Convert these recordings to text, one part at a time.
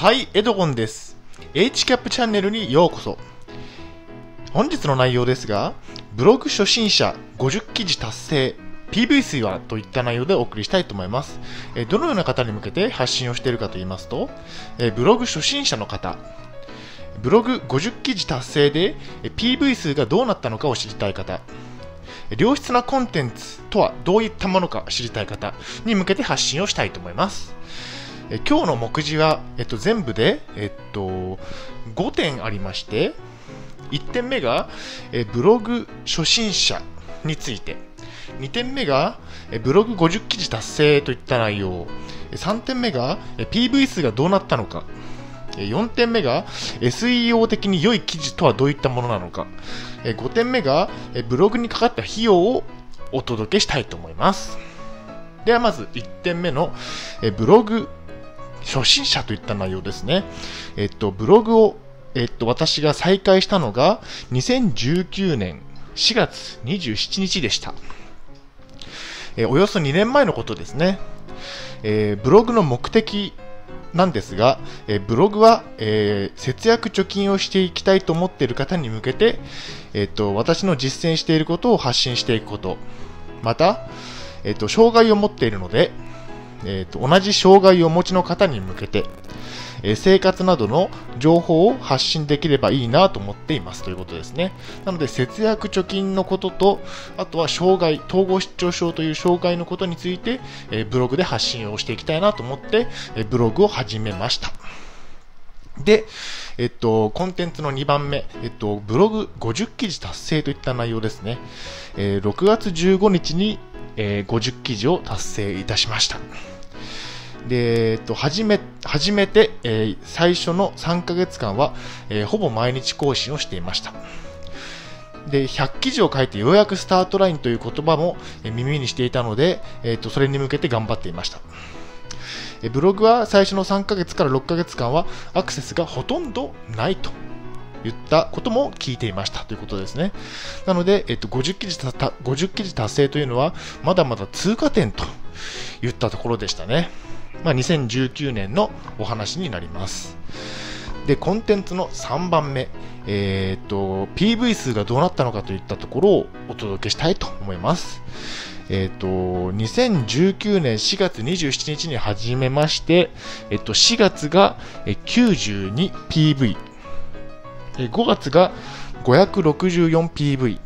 はい、エドゴンです。HCAP チャンネルにようこそ。本日の内容ですが、ブログ初心者50記事達成、PV 数はといった内容でお送りしたいと思います。どのような方に向けて発信をしているかと言いますと、ブログ初心者の方、ブログ50記事達成で PV 数がどうなったのかを知りたい方、良質なコンテンツとはどういったものか知りたい方に向けて発信をしたいと思います。え今日の目次は、えっと、全部で、えっと、5点ありまして、1点目が、えブログ初心者について、2点目が、えブログ50記事達成といった内容、3点目が、え PV 数がどうなったのか、4点目が SEO 的に良い記事とはどういったものなのか、5点目がブログにかかった費用をお届けしたいと思います。ではまず1点目のブログ初心者といった内容ですね。えっと、ブログを、えっと、私が再開したのが2019年4月27日でした。えおよそ2年前のことですね。えー、ブログの目的なんですが、えブログは、えー、節約貯金をしていきたいと思っている方に向けて、えーと、私の実践していることを発信していくこと、また、えーと障害を持っているので、えーと、同じ障害をお持ちの方に向けて、えー、生活などの情報を発信できればいいなと思っていますということですね。なので、節約貯金のことと、あとは障害、統合失調症という障害のことについて、えー、ブログで発信をしていきたいなと思って、えー、ブログを始めました。で、えっと、コンテンツの2番目、えっと、ブログ50記事達成といった内容ですね。えー、6月15日に、えー、50記事を達成いたしました。で、えっと、初め、初めて、えー、最初の3ヶ月間は、えー、ほぼ毎日更新をしていました。で、100記事を書いてようやくスタートラインという言葉も、え耳にしていたので、えっと、それに向けて頑張っていました。ブログは最初の3ヶ月から6ヶ月間はアクセスがほとんどないと言ったことも聞いていましたということですね。なので、えっと、50記事50記事達成というのはまだまだ通過点と言ったところでしたね。まあ、2019年のお話になります。で、コンテンツの3番目、えー、っと、PV 数がどうなったのかといったところをお届けしたいと思います。えっ、と、2019年4月27日に始めまして、えっ、と、4月が 92PV、5月が 564PV、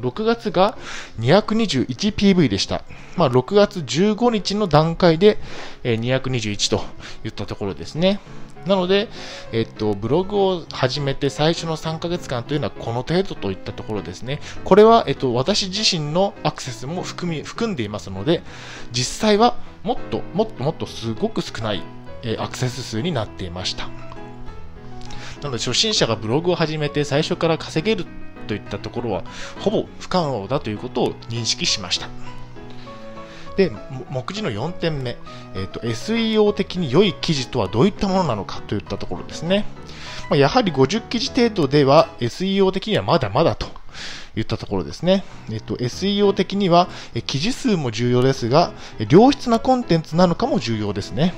6月が 221PV でした。まあ、6月15日の段階で、え221といったところですね。なので、えっと、ブログを始めて最初の3ヶ月間というのはこの程度といったところですね。これは、えっと、私自身のアクセスも含み、含んでいますので、実際はもっと、もっともっとすごく少ない、えアクセス数になっていました。なので、初心者がブログを始めて最初から稼げるといったところはほぼ不可能だということを認識しました。で、目次の4点目、えーと、SEO 的に良い記事とはどういったものなのかといったところですね。まあ、やはり50記事程度では SEO 的にはまだまだといったところですね。えっと、SEO 的には記事数も重要ですが、良質なコンテンツなのかも重要ですね。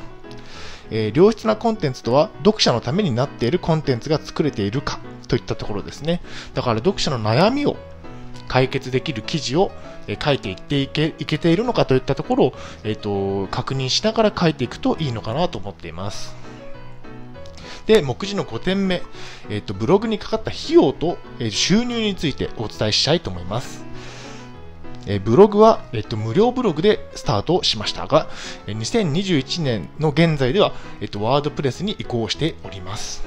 えー、良質なコンテンツとは読者のためになっているコンテンツが作れているかといったところですね。だから読者の悩みを解決できる記事を書いていっていけいけているのかといったところを、えーと、確認しながら書いていくといいのかなと思っています。で、目次の5点目、えーと、ブログにかかった費用と、収入についてお伝えしたいと思います。え、ブログは、えーと、無料ブログでスタートしましたが、2021年の現在では、えーと、ワードプレスに移行しております。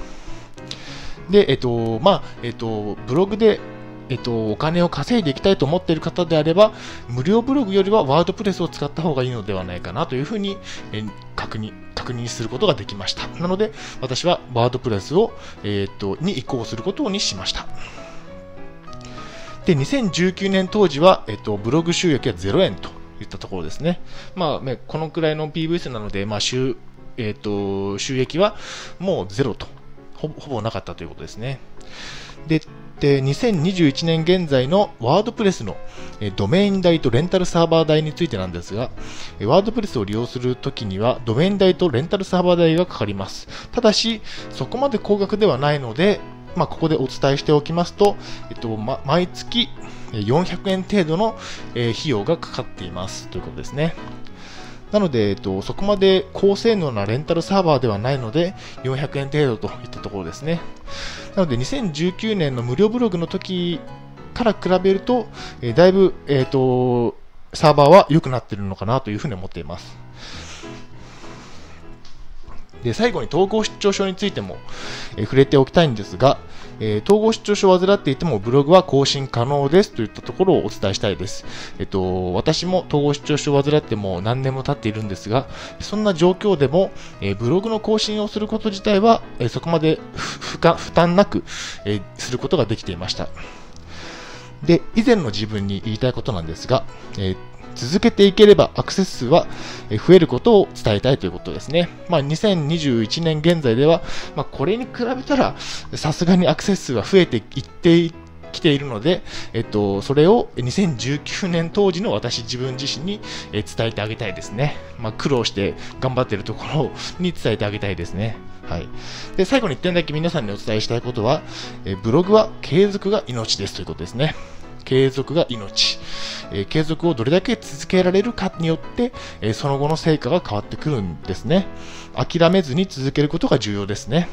で、えっ、と、まあ、えっ、と、ブログでえっと、お金を稼いでいきたいと思っている方であれば、無料ブログよりはワードプレスを使った方がいいのではないかなというふうに、え確認、確認することができました。なので、私はワードプレスを、えー、っと、に移行することにしました。で、2019年当時は、えっと、ブログ収益は0円といったところですね。まあ、ねこのくらいの PV 数なので、まあ、収、えっと、収益はもうゼロとほぼなかったということですね。で、で、2021年現在のワードプレスのドメイン代とレンタルサーバー代についてなんですが、ワードプレスを利用するときには、ドメイン代とレンタルサーバー代がかかります。ただし、そこまで高額ではないので、まあ、ここでお伝えしておきますと、えっと、ま、毎月400円程度の、え費用がかかっていますということですね。なので、えっと、そこまで高性能なレンタルサーバーではないので、400円程度といったところですね。なので、2019年の無料ブログの時から比べると、え、だいぶ、えっ、と、サーバーは良くなっているのかなというふうに思っています。で、最後に統合失調症についても、え、触れておきたいんですが、えー、統合失調症を患っていてもブログは更新可能ですといったところをお伝えしたいです。えっと、私も統合失調症を患っても何年も経っているんですが、そんな状況でも、えー、ブログの更新をすること自体は、えそこまで負担なく、えすることができていました。で、以前の自分に言いたいことなんですが、えー続けていければアクセス数は増えることを伝えたいということですね。まあ、2021年現在では、まあ、これに比べたらさすがにアクセス数は増えていってきているので、えっと、それを2019年当時の私自分自身に伝えてあげたいですね。まあ、苦労して頑張っているところに伝えてあげたいですね。はい。で、最後に1点だけ皆さんにお伝えしたいことは、えブログは継続が命ですということですね。継続が命。えー、継続をどれだけ続けられるかによって、えー、その後の成果が変わってくるんですね。諦めずに続けることが重要ですね。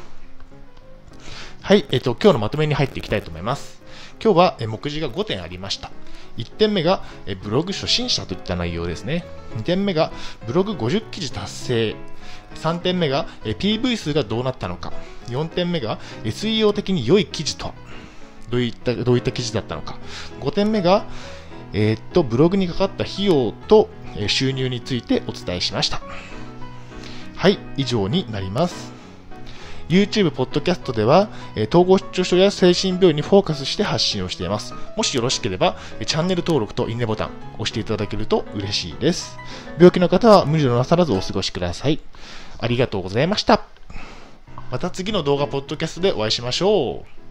はい、えっ、ー、と、今日のまとめに入っていきたいと思います。今日は、え目次が5点ありました。1点目が、えブログ初心者といった内容ですね。2点目が、ブログ50記事達成。3点目が、え PV 数がどうなったのか。4点目が、SEO 的に良い記事とは。どういった、どういった記事だったのか。5点目が、えー、っと、ブログにかかった費用と収入についてお伝えしました。はい、以上になります。YouTube、ポッドキャストでは、統合失調症や精神病院にフォーカスして発信をしています。もしよろしければ、チャンネル登録といいねボタン押していただけると嬉しいです。病気の方は無理のなさらずお過ごしください。ありがとうございました。また次の動画、ポッドキャストでお会いしましょう。